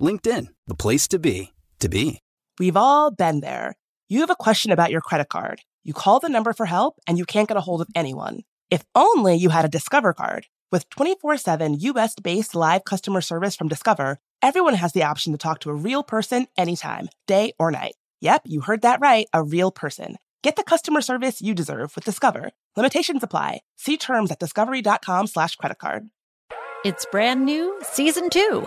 LinkedIn, the place to be, to be. We've all been there. You have a question about your credit card. You call the number for help and you can't get a hold of anyone. If only you had a Discover card. With 24 7 US based live customer service from Discover, everyone has the option to talk to a real person anytime, day or night. Yep, you heard that right, a real person. Get the customer service you deserve with Discover. Limitations apply. See terms at discover.com slash credit card. It's brand new, season two.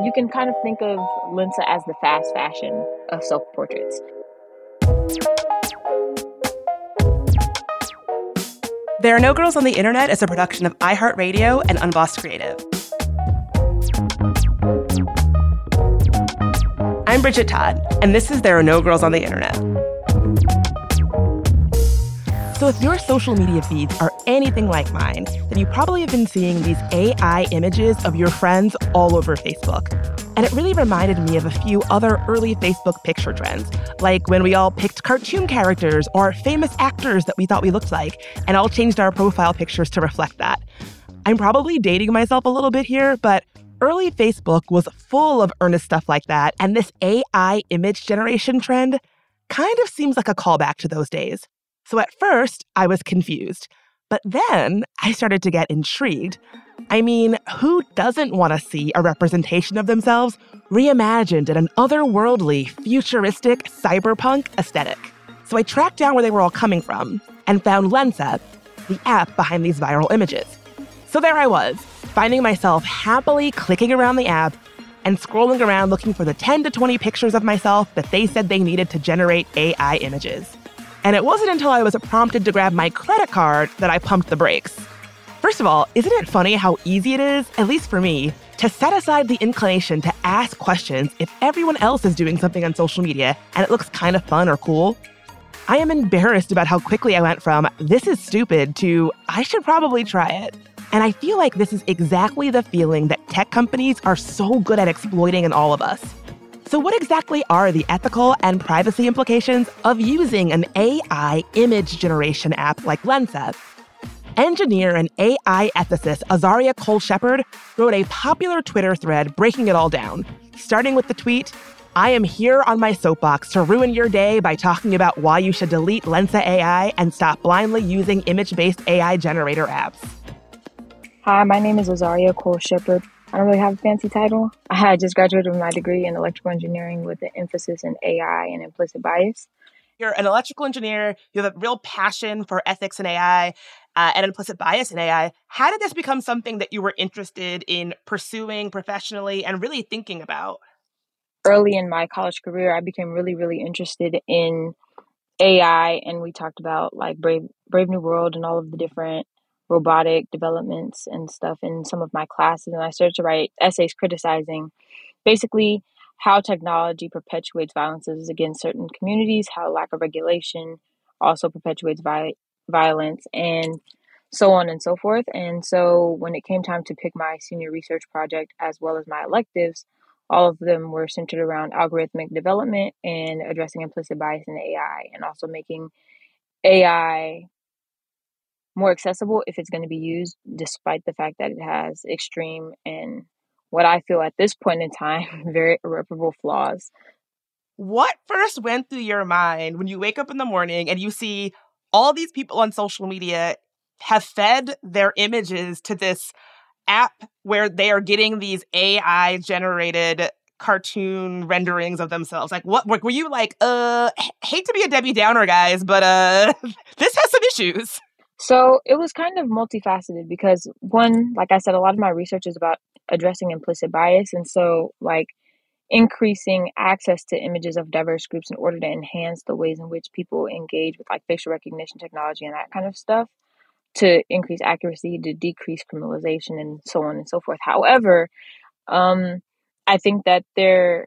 you can kind of think of Lensa as the fast fashion of self portraits. There Are No Girls on the Internet is a production of iHeartRadio and Unbossed Creative. I'm Bridget Todd, and this is There Are No Girls on the Internet. So, if your social media feeds are anything like mine, then you probably have been seeing these AI images of your friends all over Facebook. And it really reminded me of a few other early Facebook picture trends, like when we all picked cartoon characters or famous actors that we thought we looked like, and all changed our profile pictures to reflect that. I'm probably dating myself a little bit here, but early Facebook was full of earnest stuff like that, and this AI image generation trend kind of seems like a callback to those days. So at first, I was confused. But then I started to get intrigued. I mean, who doesn't want to see a representation of themselves reimagined in an otherworldly, futuristic, cyberpunk aesthetic? So I tracked down where they were all coming from and found Lensa, the app behind these viral images. So there I was, finding myself happily clicking around the app and scrolling around looking for the 10 to 20 pictures of myself that they said they needed to generate AI images. And it wasn't until I was prompted to grab my credit card that I pumped the brakes. First of all, isn't it funny how easy it is, at least for me, to set aside the inclination to ask questions if everyone else is doing something on social media and it looks kind of fun or cool? I am embarrassed about how quickly I went from, this is stupid, to, I should probably try it. And I feel like this is exactly the feeling that tech companies are so good at exploiting in all of us. So, what exactly are the ethical and privacy implications of using an AI image generation app like Lensa? Engineer and AI ethicist Azaria Cole Shepard wrote a popular Twitter thread breaking it all down, starting with the tweet I am here on my soapbox to ruin your day by talking about why you should delete Lensa AI and stop blindly using image based AI generator apps. Hi, my name is Azaria Cole Shepard. I don't really have a fancy title. I had just graduated with my degree in electrical engineering with an emphasis in AI and implicit bias. You're an electrical engineer. You have a real passion for ethics and AI uh, and implicit bias in AI. How did this become something that you were interested in pursuing professionally and really thinking about? Early in my college career, I became really, really interested in AI, and we talked about like Brave Brave New World and all of the different robotic developments and stuff in some of my classes. And I started to write essays criticizing basically how technology perpetuates violences against certain communities, how lack of regulation also perpetuates vi- violence, and so on and so forth. And so when it came time to pick my senior research project as well as my electives, all of them were centered around algorithmic development and addressing implicit bias in AI and also making AI more accessible if it's going to be used, despite the fact that it has extreme and what I feel at this point in time, very irreparable flaws. What first went through your mind when you wake up in the morning and you see all these people on social media have fed their images to this app where they are getting these AI generated cartoon renderings of themselves. Like what were you like, uh hate to be a Debbie Downer guys, but uh this has some issues. So it was kind of multifaceted because one, like I said, a lot of my research is about addressing implicit bias and so like increasing access to images of diverse groups in order to enhance the ways in which people engage with like facial recognition technology and that kind of stuff to increase accuracy, to decrease criminalization, and so on and so forth. However, um, I think that there,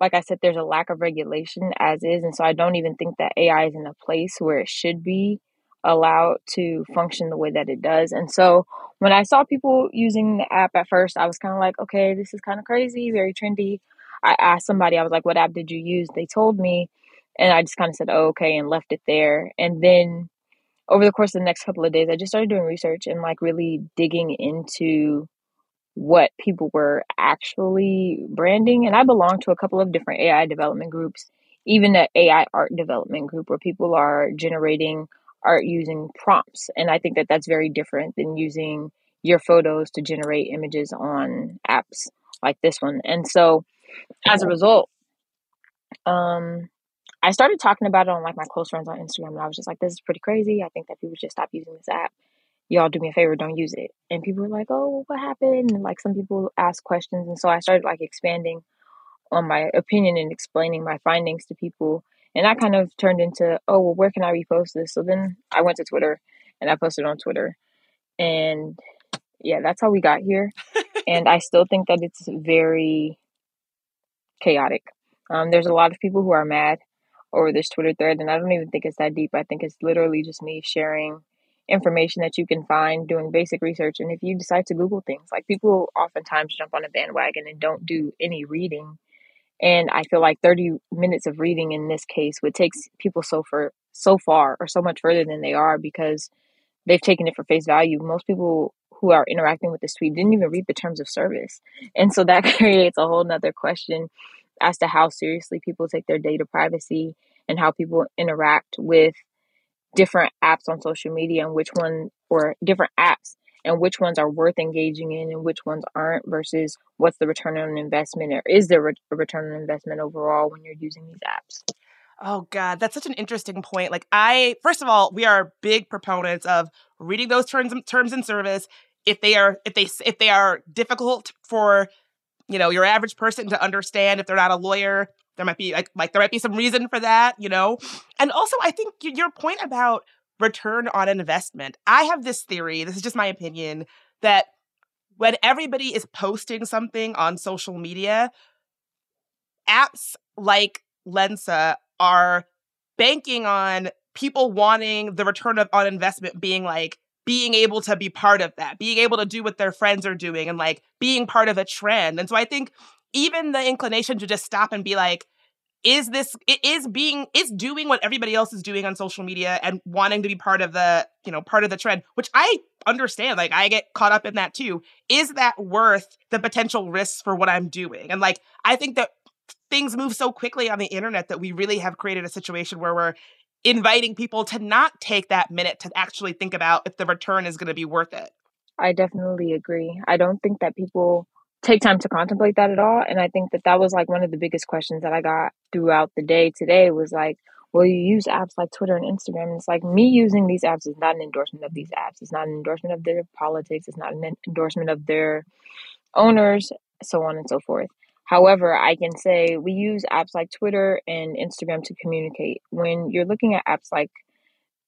like I said, there's a lack of regulation as is, and so I don't even think that AI is in a place where it should be allowed to function the way that it does. And so when I saw people using the app at first, I was kind of like, okay, this is kind of crazy, very trendy. I asked somebody, I was like, what app did you use? They told me, and I just kind of said, oh, okay, and left it there. And then over the course of the next couple of days, I just started doing research and like really digging into what people were actually branding. And I belong to a couple of different AI development groups, even an AI art development group where people are generating art using prompts. And I think that that's very different than using your photos to generate images on apps like this one. And so as a result, um, I started talking about it on like my close friends on Instagram, and I was just like, "This is pretty crazy. I think that people should stop using this app. Y'all do me a favor, don't use it." And people were like, "Oh, what happened?" And like some people asked questions, and so I started like expanding on my opinion and explaining my findings to people, and that kind of turned into, "Oh, well, where can I repost this?" So then I went to Twitter, and I posted on Twitter, and yeah, that's how we got here. and I still think that it's very chaotic. Um, there's a lot of people who are mad over this Twitter thread, and I don't even think it's that deep. I think it's literally just me sharing information that you can find doing basic research. And if you decide to Google things, like people oftentimes jump on a bandwagon and don't do any reading. And I feel like 30 minutes of reading in this case would take people so for so far or so much further than they are because they've taken it for face value. Most people who are interacting with this tweet didn't even read the terms of service. And so that creates a whole nother question as to how seriously people take their data privacy and how people interact with different apps on social media and which one or different apps and which ones are worth engaging in and which ones aren't versus what's the return on investment or is there a return on investment overall when you're using these apps Oh God, that's such an interesting point. Like I, first of all, we are big proponents of reading those terms terms in service. If they are if they if they are difficult for you know your average person to understand if they're not a lawyer there might be like like there might be some reason for that you know and also i think your point about return on investment i have this theory this is just my opinion that when everybody is posting something on social media apps like lensa are banking on people wanting the return of, on investment being like being able to be part of that, being able to do what their friends are doing and like being part of a trend. And so I think even the inclination to just stop and be like, is this it is being is doing what everybody else is doing on social media and wanting to be part of the you know part of the trend which i understand like i get caught up in that too is that worth the potential risks for what i'm doing and like i think that things move so quickly on the internet that we really have created a situation where we're inviting people to not take that minute to actually think about if the return is going to be worth it. I definitely agree. I don't think that people take time to contemplate that at all. And I think that that was like one of the biggest questions that I got throughout the day today was like, well, you use apps like Twitter and Instagram. And it's like me using these apps is not an endorsement of these apps. It's not an endorsement of their politics. It's not an endorsement of their owners, so on and so forth. However, I can say we use apps like Twitter and Instagram to communicate. When you're looking at apps like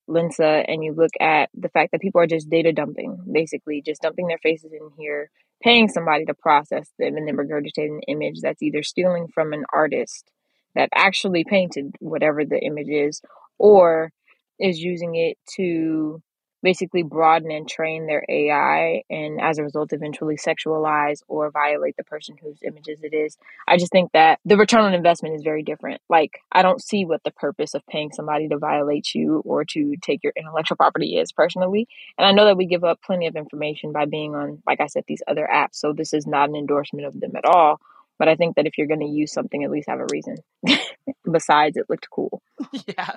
Lensa and you look at the fact that people are just data dumping, basically just dumping their faces in here, paying somebody to process them and then regurgitating an image that's either stealing from an artist that actually painted whatever the image is or is using it to basically broaden and train their AI and as a result eventually sexualize or violate the person whose images it is. I just think that the return on investment is very different. Like I don't see what the purpose of paying somebody to violate you or to take your intellectual property is personally. And I know that we give up plenty of information by being on like I said these other apps. So this is not an endorsement of them at all. But I think that if you're going to use something, at least have a reason. Besides, it looked cool. Yeah.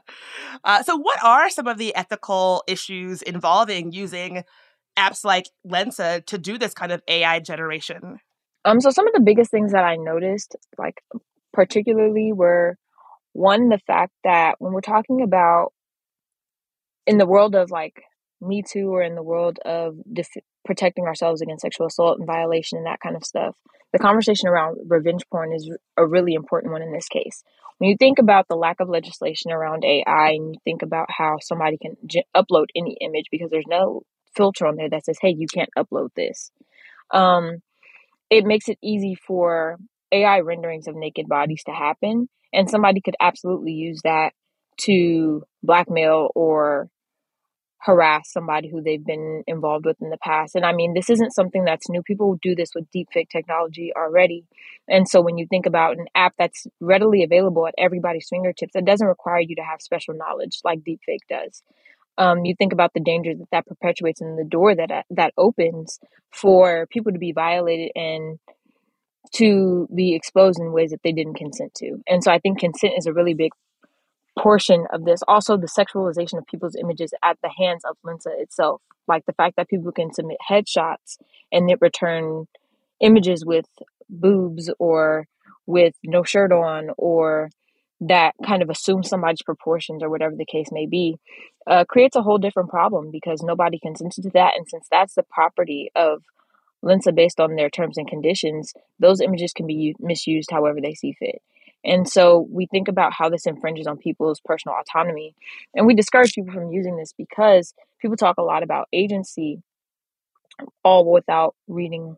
Uh, so, what are some of the ethical issues involving using apps like Lensa to do this kind of AI generation? Um, so some of the biggest things that I noticed, like particularly, were one the fact that when we're talking about in the world of like Me Too or in the world of def- protecting ourselves against sexual assault and violation and that kind of stuff, the conversation around revenge porn is a really important one in this case. When you think about the lack of legislation around AI and you think about how somebody can j- upload any image because there's no filter on there that says, hey, you can't upload this, um, it makes it easy for AI renderings of naked bodies to happen. And somebody could absolutely use that to blackmail or harass somebody who they've been involved with in the past. And I mean, this isn't something that's new. People do this with deepfake technology already. And so when you think about an app that's readily available at everybody's fingertips, it doesn't require you to have special knowledge like deepfake does. Um, you think about the danger that that perpetuates and the door that that opens for people to be violated and to be exposed in ways that they didn't consent to. And so I think consent is a really big portion of this. Also, the sexualization of people's images at the hands of Lensa itself. Like the fact that people can submit headshots and it return images with boobs or with no shirt on or that kind of assume somebody's proportions or whatever the case may be uh, creates a whole different problem because nobody can consented to that. And since that's the property of Lensa based on their terms and conditions, those images can be misused however they see fit. And so we think about how this infringes on people's personal autonomy. And we discourage people from using this because people talk a lot about agency, all without reading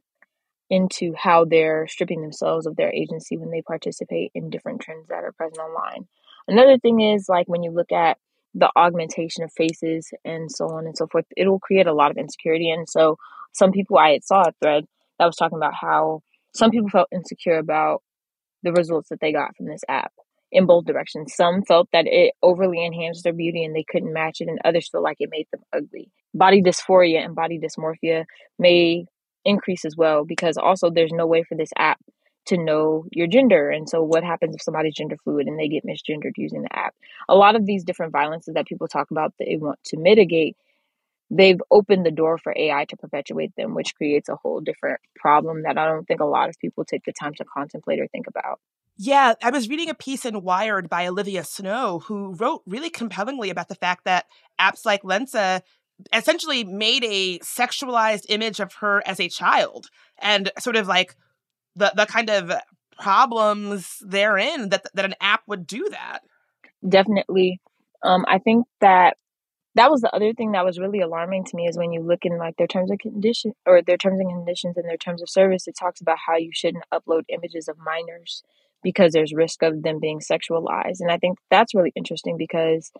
into how they're stripping themselves of their agency when they participate in different trends that are present online. Another thing is like when you look at the augmentation of faces and so on and so forth, it'll create a lot of insecurity. And so some people I saw a thread that was talking about how some people felt insecure about the results that they got from this app in both directions. Some felt that it overly enhanced their beauty and they couldn't match it, and others felt like it made them ugly. Body dysphoria and body dysmorphia may increase as well because also there's no way for this app to know your gender. And so, what happens if somebody's gender fluid and they get misgendered using the app? A lot of these different violences that people talk about that they want to mitigate they've opened the door for AI to perpetuate them, which creates a whole different problem that I don't think a lot of people take the time to contemplate or think about. Yeah, I was reading a piece in Wired by Olivia Snow, who wrote really compellingly about the fact that apps like Lensa essentially made a sexualized image of her as a child and sort of like the the kind of problems therein that that an app would do that. Definitely. Um, I think that that was the other thing that was really alarming to me is when you look in like their terms of condition or their terms and conditions and their terms of service it talks about how you shouldn't upload images of minors because there's risk of them being sexualized. And i think that's really interesting because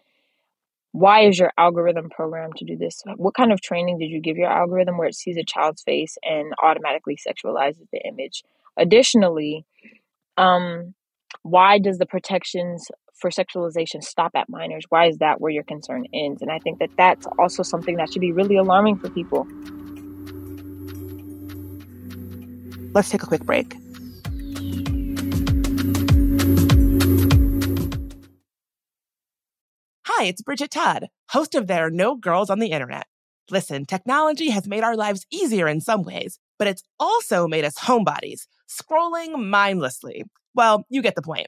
why is your algorithm programmed to do this? What kind of training did you give your algorithm where it sees a child's face and automatically sexualizes the image? Additionally um why does the protections for sexualization stop at minors? Why is that where your concern ends? And I think that that's also something that should be really alarming for people. Let's take a quick break. Hi, it's Bridget Todd, host of There Are No Girls on the Internet. Listen, technology has made our lives easier in some ways, but it's also made us homebodies, scrolling mindlessly. Well, you get the point.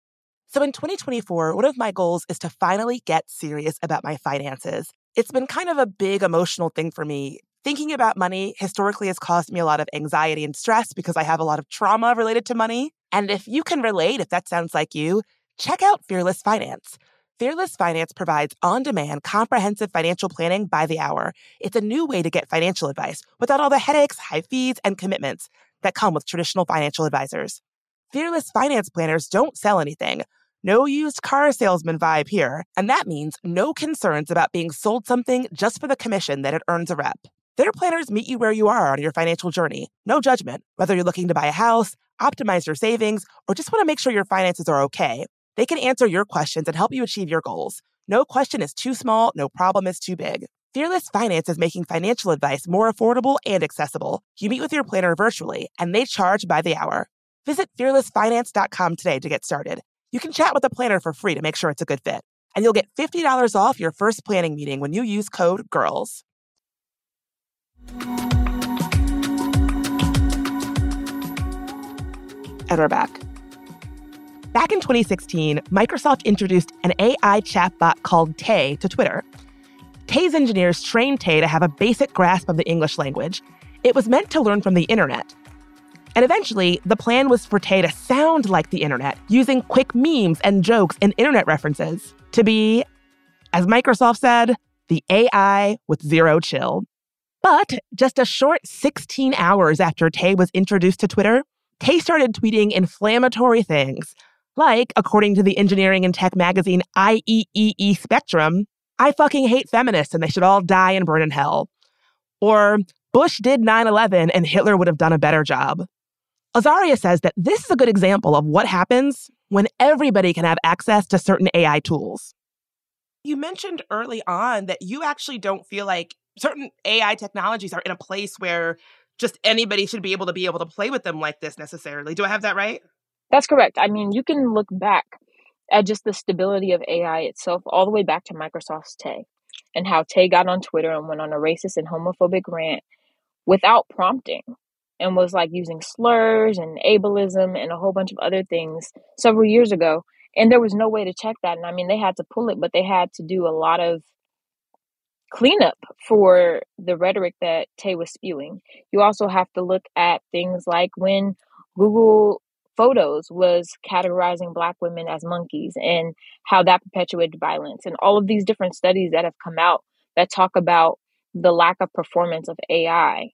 So in 2024, one of my goals is to finally get serious about my finances. It's been kind of a big emotional thing for me. Thinking about money historically has caused me a lot of anxiety and stress because I have a lot of trauma related to money. And if you can relate, if that sounds like you, check out Fearless Finance. Fearless Finance provides on demand, comprehensive financial planning by the hour. It's a new way to get financial advice without all the headaches, high fees, and commitments that come with traditional financial advisors. Fearless Finance planners don't sell anything. No used car salesman vibe here, and that means no concerns about being sold something just for the commission that it earns a rep. Their planners meet you where you are on your financial journey. No judgment, whether you're looking to buy a house, optimize your savings, or just want to make sure your finances are okay. They can answer your questions and help you achieve your goals. No question is too small, no problem is too big. Fearless Finance is making financial advice more affordable and accessible. You meet with your planner virtually, and they charge by the hour. Visit fearlessfinance.com today to get started. You can chat with a planner for free to make sure it's a good fit. And you'll get $50 off your first planning meeting when you use code GIRLS. And we're back. Back in 2016, Microsoft introduced an AI chatbot called Tay to Twitter. Tay's engineers trained Tay to have a basic grasp of the English language. It was meant to learn from the internet, and eventually, the plan was for Tay to sound like the internet, using quick memes and jokes and internet references to be, as Microsoft said, the AI with zero chill. But just a short 16 hours after Tay was introduced to Twitter, Tay started tweeting inflammatory things, like, according to the engineering and tech magazine IEEE Spectrum, I fucking hate feminists and they should all die and burn in hell. Or, Bush did 9 11 and Hitler would have done a better job. Azaria says that this is a good example of what happens when everybody can have access to certain AI tools. You mentioned early on that you actually don't feel like certain AI technologies are in a place where just anybody should be able to be able to play with them like this necessarily. Do I have that right? That's correct. I mean, you can look back at just the stability of AI itself all the way back to Microsoft's Tay and how Tay got on Twitter and went on a racist and homophobic rant without prompting and was like using slurs and ableism and a whole bunch of other things several years ago. And there was no way to check that. And I mean, they had to pull it, but they had to do a lot of cleanup for the rhetoric that Tay was spewing. You also have to look at things like when Google Photos was categorizing Black women as monkeys and how that perpetuated violence, and all of these different studies that have come out that talk about the lack of performance of AI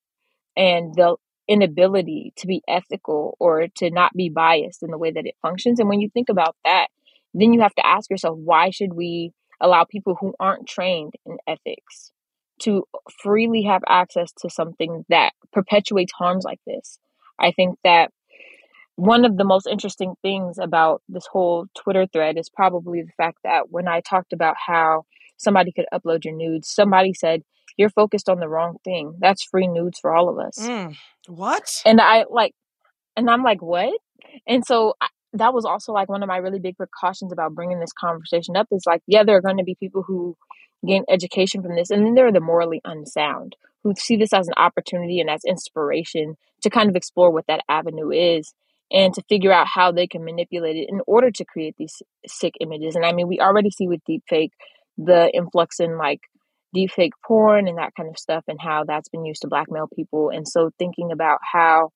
and the inability to be ethical or to not be biased in the way that it functions. And when you think about that, then you have to ask yourself why should we allow people who aren't trained in ethics to freely have access to something that perpetuates harms like this? I think that one of the most interesting things about this whole Twitter thread is probably the fact that when I talked about how somebody could upload your nudes, somebody said, You're focused on the wrong thing. That's free nudes for all of us. Mm. What? And I like, and I'm like, what? And so I, that was also like one of my really big precautions about bringing this conversation up is like, yeah, there are going to be people who gain education from this, and then there are the morally unsound who see this as an opportunity and as inspiration to kind of explore what that avenue is and to figure out how they can manipulate it in order to create these sick images. And I mean, we already see with deepfake the influx in like deepfake porn and that kind of stuff and how that's been used to blackmail people. And so thinking about how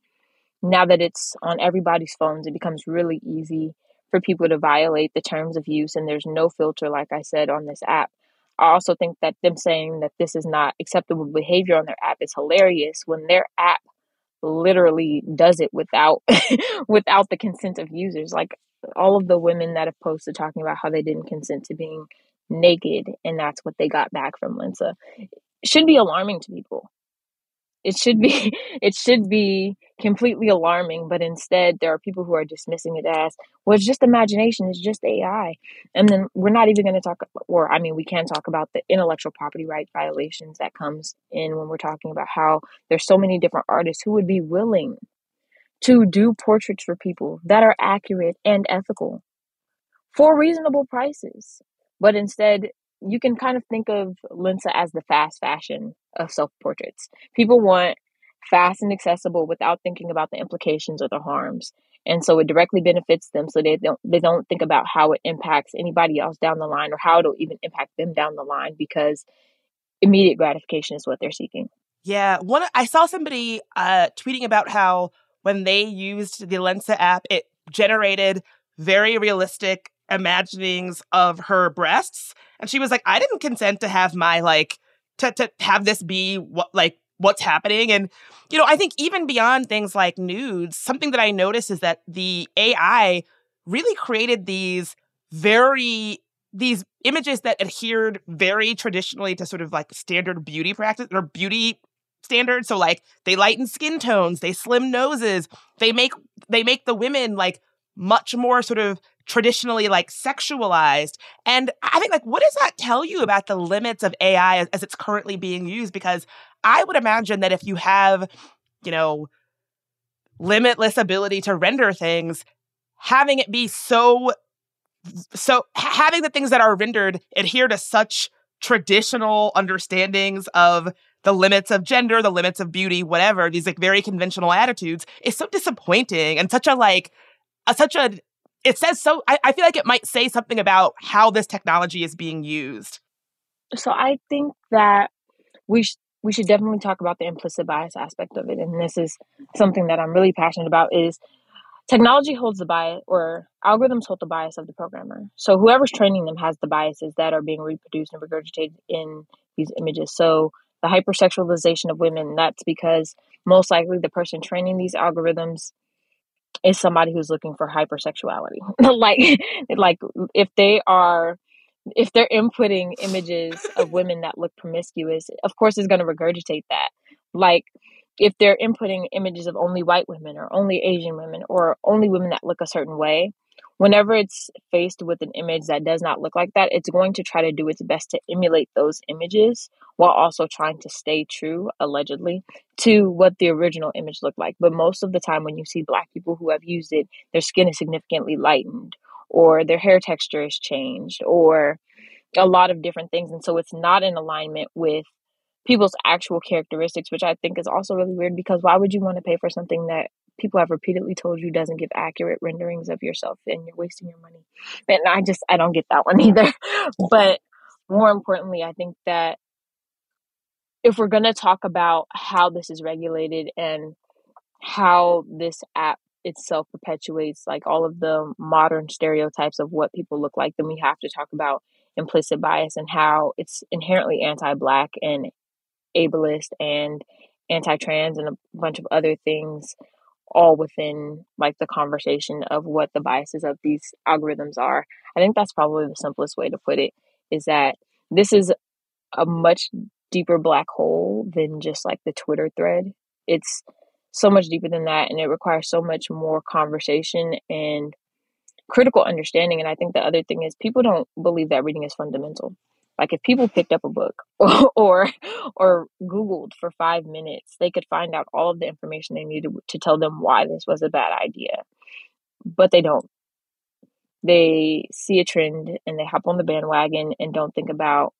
now that it's on everybody's phones, it becomes really easy for people to violate the terms of use and there's no filter, like I said, on this app. I also think that them saying that this is not acceptable behavior on their app is hilarious when their app literally does it without without the consent of users. Like all of the women that have posted talking about how they didn't consent to being naked and that's what they got back from Lensa should be alarming to people. It should be it should be completely alarming but instead there are people who are dismissing it as well it's just imagination it's just ai and then we're not even going to talk or i mean we can talk about the intellectual property right violations that comes in when we're talking about how there's so many different artists who would be willing to do portraits for people that are accurate and ethical for reasonable prices but instead you can kind of think of Lensa as the fast fashion of self portraits. People want fast and accessible without thinking about the implications or the harms. And so it directly benefits them so they don't they don't think about how it impacts anybody else down the line or how it'll even impact them down the line because immediate gratification is what they're seeking. Yeah, one I saw somebody uh, tweeting about how when they used the Lensa app, it generated very realistic imaginings of her breasts and she was like i didn't consent to have my like to, to have this be what like what's happening. And you know i think even beyond things like nudes something that i noticed is that the ai really created these very these images that adhered very traditionally to sort of like standard beauty practice or beauty standards. So like they lighten skin tones they slim noses they make they make the women like much more sort of traditionally like sexualized. And I think like what does that tell you about the limits of AI as, as it's currently being used? Because I would imagine that if you have, you know, limitless ability to render things, having it be so so having the things that are rendered adhere to such traditional understandings of the limits of gender, the limits of beauty, whatever, these like very conventional attitudes is so disappointing and such a like a, such a it says so I, I feel like it might say something about how this technology is being used. So i think that we sh- we should definitely talk about the implicit bias aspect of it and this is something that i'm really passionate about is technology holds the bias or algorithms hold the bias of the programmer. So whoever's training them has the biases that are being reproduced and regurgitated in these images. So the hypersexualization of women that's because most likely the person training these algorithms is somebody who's looking for hypersexuality. like like if they are if they're inputting images of women that look promiscuous, of course it's going to regurgitate that. Like if they're inputting images of only white women or only Asian women or only women that look a certain way, whenever it's faced with an image that does not look like that, it's going to try to do its best to emulate those images while also trying to stay true, allegedly, to what the original image looked like. But most of the time, when you see Black people who have used it, their skin is significantly lightened, or their hair texture is changed, or a lot of different things. And so it's not in alignment with people's actual characteristics, which I think is also really weird because why would you want to pay for something that people have repeatedly told you doesn't give accurate renderings of yourself and you're wasting your money. And I just I don't get that one either. but more importantly, I think that if we're going to talk about how this is regulated and how this app itself perpetuates like all of the modern stereotypes of what people look like, then we have to talk about implicit bias and how it's inherently anti-black and ableist and anti-trans and a bunch of other things all within like the conversation of what the biases of these algorithms are. I think that's probably the simplest way to put it is that this is a much deeper black hole than just like the Twitter thread. It's so much deeper than that and it requires so much more conversation and critical understanding and I think the other thing is people don't believe that reading is fundamental. Like if people picked up a book or, or or googled for 5 minutes, they could find out all of the information they needed to tell them why this was a bad idea. But they don't. They see a trend and they hop on the bandwagon and don't think about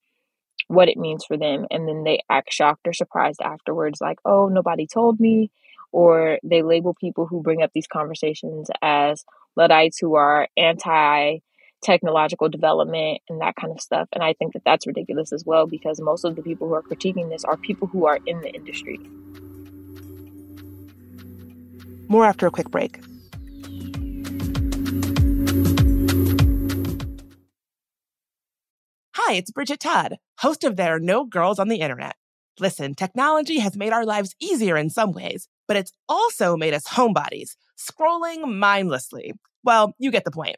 what it means for them and then they act shocked or surprised afterwards like, "Oh, nobody told me." Or they label people who bring up these conversations as Luddites who are anti technological development and that kind of stuff. And I think that that's ridiculous as well because most of the people who are critiquing this are people who are in the industry. More after a quick break. Hi, it's Bridget Todd, host of There Are No Girls on the Internet. Listen, technology has made our lives easier in some ways, but it's also made us homebodies, scrolling mindlessly. Well, you get the point.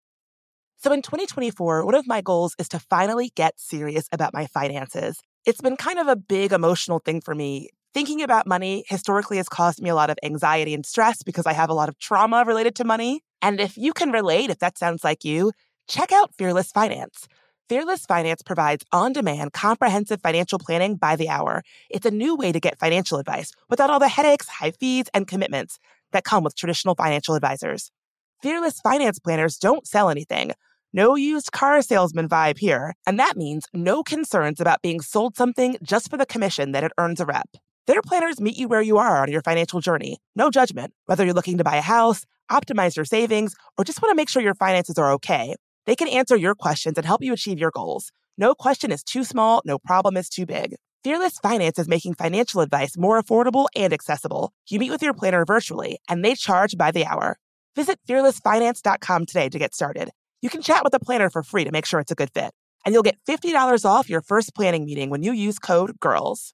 So in 2024, one of my goals is to finally get serious about my finances. It's been kind of a big emotional thing for me. Thinking about money historically has caused me a lot of anxiety and stress because I have a lot of trauma related to money. And if you can relate, if that sounds like you, check out Fearless Finance. Fearless Finance provides on demand, comprehensive financial planning by the hour. It's a new way to get financial advice without all the headaches, high fees, and commitments that come with traditional financial advisors. Fearless Finance planners don't sell anything. No used car salesman vibe here, and that means no concerns about being sold something just for the commission that it earns a rep. Their planners meet you where you are on your financial journey. No judgment, whether you're looking to buy a house, optimize your savings, or just want to make sure your finances are okay. They can answer your questions and help you achieve your goals. No question is too small, no problem is too big. Fearless Finance is making financial advice more affordable and accessible. You meet with your planner virtually, and they charge by the hour. Visit fearlessfinance.com today to get started. You can chat with a planner for free to make sure it's a good fit. And you'll get $50 off your first planning meeting when you use code GIRLS.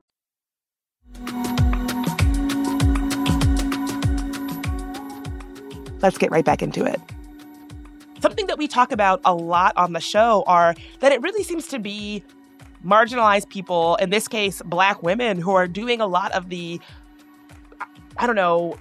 Let's get right back into it. Something that we talk about a lot on the show are that it really seems to be marginalized people, in this case, black women, who are doing a lot of the, I don't know,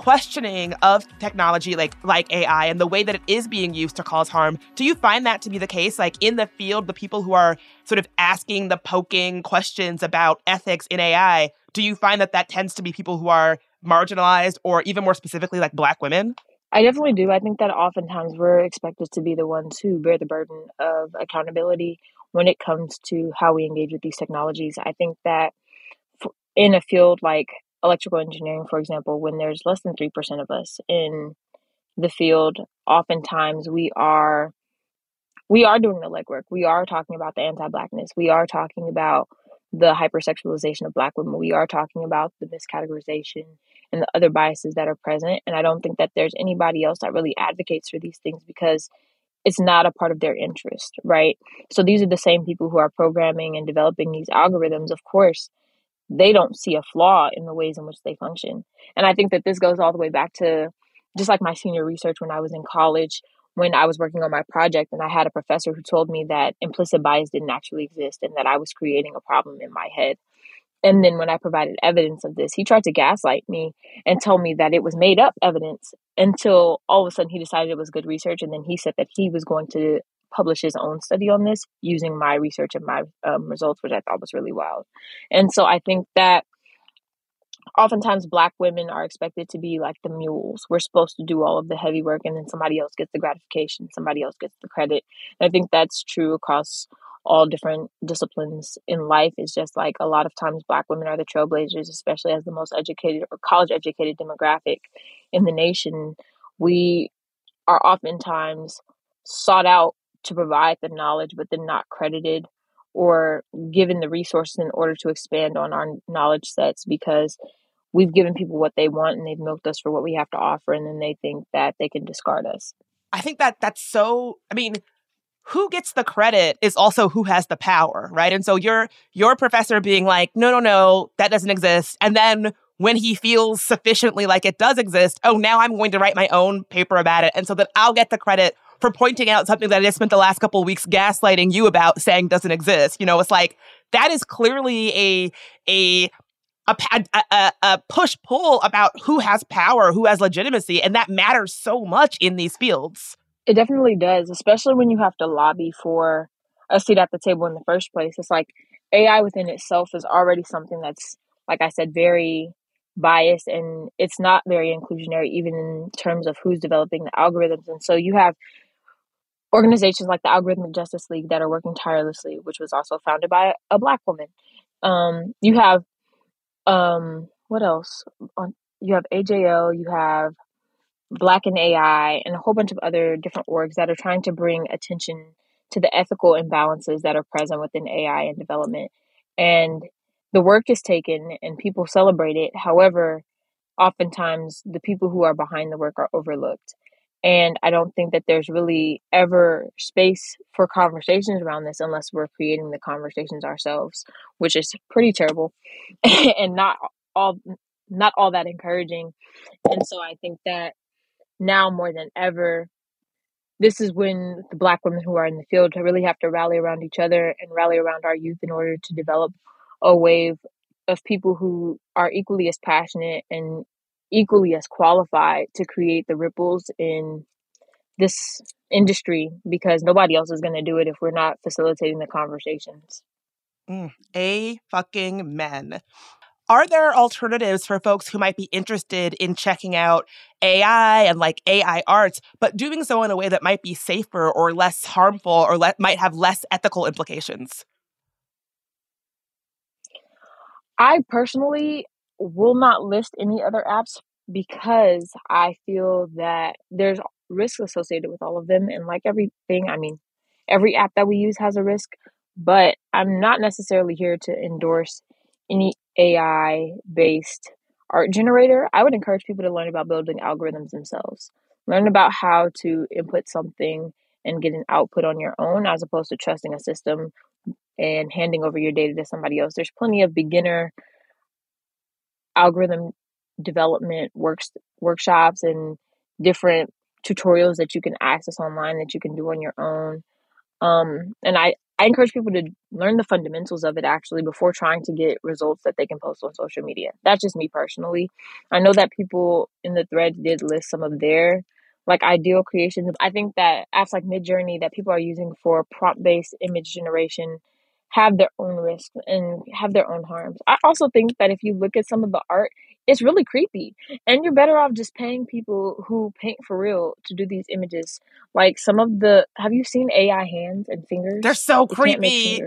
questioning of technology like like AI and the way that it is being used to cause harm. Do you find that to be the case? Like in the field, the people who are sort of asking the poking questions about ethics in AI, do you find that that tends to be people who are marginalized or even more specifically like black women? I definitely do. I think that oftentimes we're expected to be the ones who bear the burden of accountability when it comes to how we engage with these technologies. I think that in a field like electrical engineering, for example, when there's less than 3% of us in the field, oftentimes we are we are doing the legwork. We are talking about the anti-blackness. We are talking about the hypersexualization of black women. We are talking about the miscategorization and the other biases that are present. And I don't think that there's anybody else that really advocates for these things because it's not a part of their interest, right? So these are the same people who are programming and developing these algorithms. Of course, they don't see a flaw in the ways in which they function. And I think that this goes all the way back to just like my senior research when I was in college, when I was working on my project, and I had a professor who told me that implicit bias didn't actually exist and that I was creating a problem in my head. And then when I provided evidence of this, he tried to gaslight me and tell me that it was made up evidence until all of a sudden he decided it was good research. And then he said that he was going to publish his own study on this using my research and my um, results, which I thought was really wild. And so I think that oftentimes black women are expected to be like the mules. We're supposed to do all of the heavy work and then somebody else gets the gratification, somebody else gets the credit. And I think that's true across all different disciplines in life is just like a lot of times black women are the trailblazers especially as the most educated or college educated demographic in the nation we are oftentimes sought out to provide the knowledge but then not credited or given the resources in order to expand on our knowledge sets because we've given people what they want and they've milked us for what we have to offer and then they think that they can discard us i think that that's so i mean who gets the credit is also who has the power, right? And so your your professor being like, no, no, no, that doesn't exist. And then when he feels sufficiently like it does exist, oh, now I'm going to write my own paper about it. And so that I'll get the credit for pointing out something that I spent the last couple of weeks gaslighting you about saying doesn't exist. You know, it's like that is clearly a a a, a, a push pull about who has power, who has legitimacy, and that matters so much in these fields. It definitely does, especially when you have to lobby for a seat at the table in the first place. It's like AI within itself is already something that's, like I said, very biased and it's not very inclusionary, even in terms of who's developing the algorithms. And so you have organizations like the Algorithmic Justice League that are working tirelessly, which was also founded by a black woman. Um, you have um, what else? On you have AJL, you have Black in AI, and a whole bunch of other different orgs that are trying to bring attention to the ethical imbalances that are present within AI and development. And the work is taken and people celebrate it. However, oftentimes the people who are behind the work are overlooked. And I don't think that there's really ever space for conversations around this unless we're creating the conversations ourselves, which is pretty terrible and not all not all that encouraging. And so I think that now more than ever, this is when the black women who are in the field really have to rally around each other and rally around our youth in order to develop a wave of people who are equally as passionate and equally as qualified to create the ripples in this industry because nobody else is going to do it if we're not facilitating the conversations. Mm, a fucking men. Are there alternatives for folks who might be interested in checking out AI and like AI art, but doing so in a way that might be safer or less harmful or le- might have less ethical implications? I personally will not list any other apps because I feel that there's risk associated with all of them. And like everything, I mean, every app that we use has a risk, but I'm not necessarily here to endorse any AI based art generator. I would encourage people to learn about building algorithms themselves, learn about how to input something and get an output on your own as opposed to trusting a system and handing over your data to somebody else. There's plenty of beginner algorithm development works workshops and different tutorials that you can access online that you can do on your own. Um, and I, I encourage people to learn the fundamentals of it actually before trying to get results that they can post on social media. That's just me personally. I know that people in the thread did list some of their like ideal creations. I think that apps like Midjourney that people are using for prompt based image generation have their own risks and have their own harms. I also think that if you look at some of the art, it's really creepy. And you're better off just paying people who paint for real to do these images. Like some of the have you seen AI hands and fingers? They're so they creepy.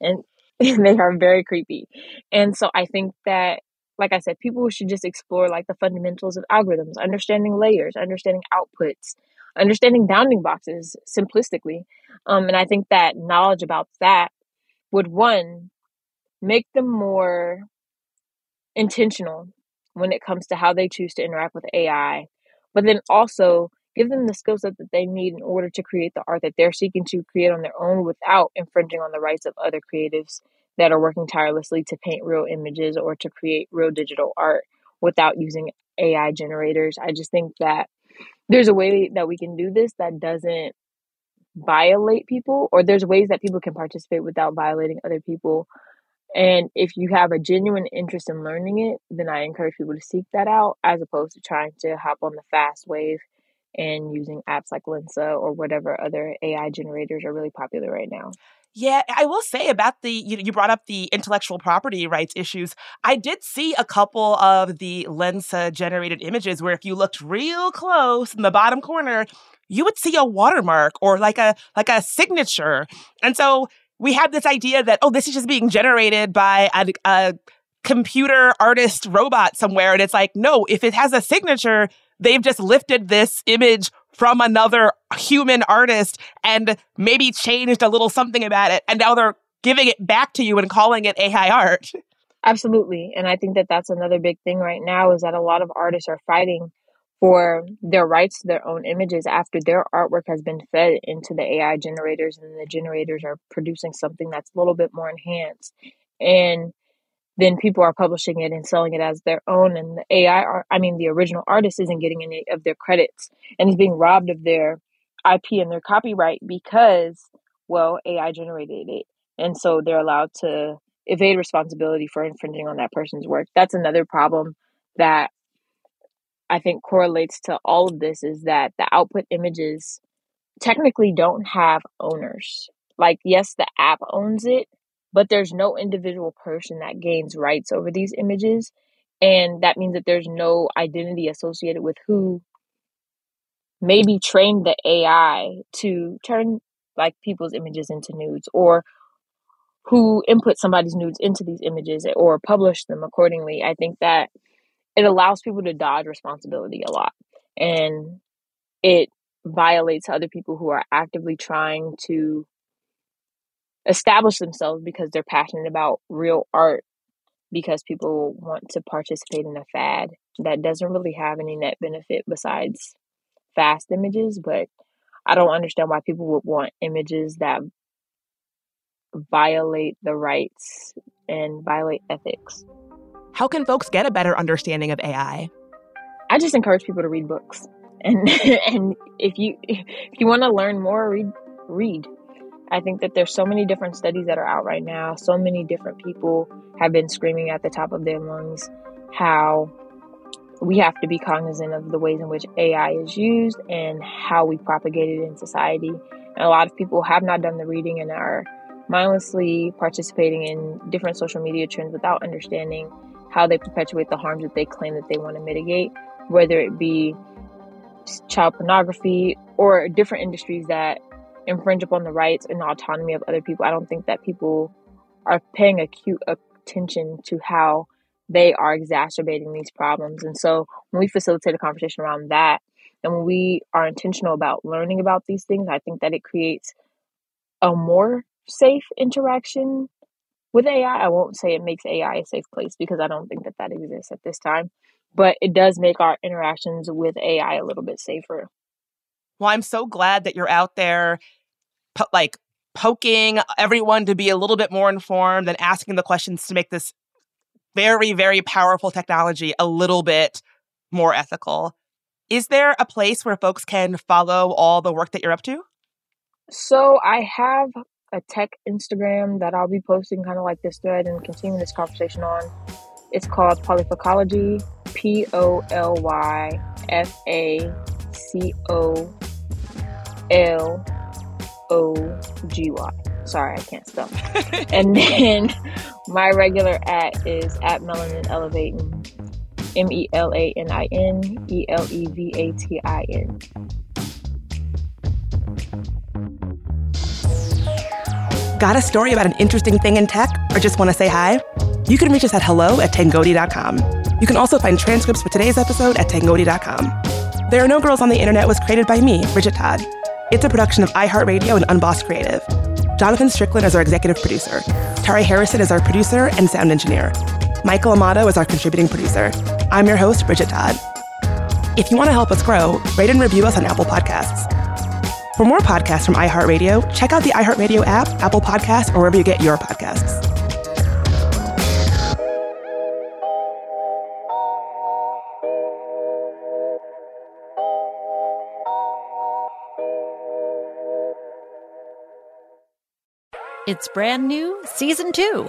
And they are very creepy. And so I think that like I said, people should just explore like the fundamentals of algorithms, understanding layers, understanding outputs, understanding bounding boxes simplistically. Um, and I think that knowledge about that would one make them more intentional when it comes to how they choose to interact with AI, but then also give them the skill set that they need in order to create the art that they're seeking to create on their own without infringing on the rights of other creatives that are working tirelessly to paint real images or to create real digital art without using AI generators. I just think that there's a way that we can do this that doesn't violate people or there's ways that people can participate without violating other people and if you have a genuine interest in learning it then i encourage people to seek that out as opposed to trying to hop on the fast wave and using apps like lensa or whatever other ai generators are really popular right now yeah, I will say about the you, know, you brought up the intellectual property rights issues. I did see a couple of the Lensa generated images where if you looked real close in the bottom corner, you would see a watermark or like a like a signature. And so we have this idea that oh this is just being generated by a, a computer artist robot somewhere and it's like no if it has a signature they've just lifted this image from another human artist and maybe changed a little something about it and now they're giving it back to you and calling it AI art. Absolutely. And I think that that's another big thing right now is that a lot of artists are fighting for their rights to their own images after their artwork has been fed into the AI generators and the generators are producing something that's a little bit more enhanced. And then people are publishing it and selling it as their own and the AI art, I mean the original artist isn't getting any of their credits and is being robbed of their IP and their copyright because well AI generated it. And so they're allowed to evade responsibility for infringing on that person's work. That's another problem that I think correlates to all of this is that the output images technically don't have owners. Like, yes, the app owns it, but there's no individual person that gains rights over these images. And that means that there's no identity associated with who maybe trained the AI to turn like people's images into nudes or who input somebody's nudes into these images or publish them accordingly. I think that it allows people to dodge responsibility a lot and it violates other people who are actively trying to establish themselves because they're passionate about real art because people want to participate in a fad that doesn't really have any net benefit besides fast images but i don't understand why people would want images that violate the rights and violate ethics how can folks get a better understanding of ai i? Just encourage people to read books. And and if you if you want to learn more read read. I think that there's so many different studies that are out right now. So many different people have been screaming at the top of their lungs how we have to be cognizant of the ways in which ai is used and how we propagate it in society. And a lot of people have not done the reading and are mindlessly participating in different social media trends without understanding how they perpetuate the harms that they claim that they want to mitigate whether it be child pornography or different industries that infringe upon the rights and autonomy of other people. I don't think that people are paying acute attention to how they are exacerbating these problems. And so when we facilitate a conversation around that, and when we are intentional about learning about these things, I think that it creates a more safe interaction with AI. I won't say it makes AI a safe place because I don't think that that exists at this time but it does make our interactions with AI a little bit safer. Well, I'm so glad that you're out there, po- like poking everyone to be a little bit more informed and asking the questions to make this very, very powerful technology a little bit more ethical. Is there a place where folks can follow all the work that you're up to? So I have a tech Instagram that I'll be posting kind of like this thread and continuing this conversation on. It's called Polyfacology, P O L Y F A C O L O G Y. Sorry, I can't spell. and then my regular at is at Melanin Elevating. M E L A N I N E L E V A T I N. Got a story about an interesting thing in tech or just want to say hi? You can reach us at hello at tangoti.com. You can also find transcripts for today's episode at tangoti.com. There Are No Girls on the Internet was created by me, Bridget Todd. It's a production of iHeartRadio and Unbossed Creative. Jonathan Strickland is our executive producer. Tari Harrison is our producer and sound engineer. Michael Amato is our contributing producer. I'm your host, Bridget Todd. If you want to help us grow, rate and review us on Apple Podcasts. For more podcasts from iHeartRadio, check out the iHeartRadio app, Apple Podcasts, or wherever you get your podcasts. It's brand new, season two.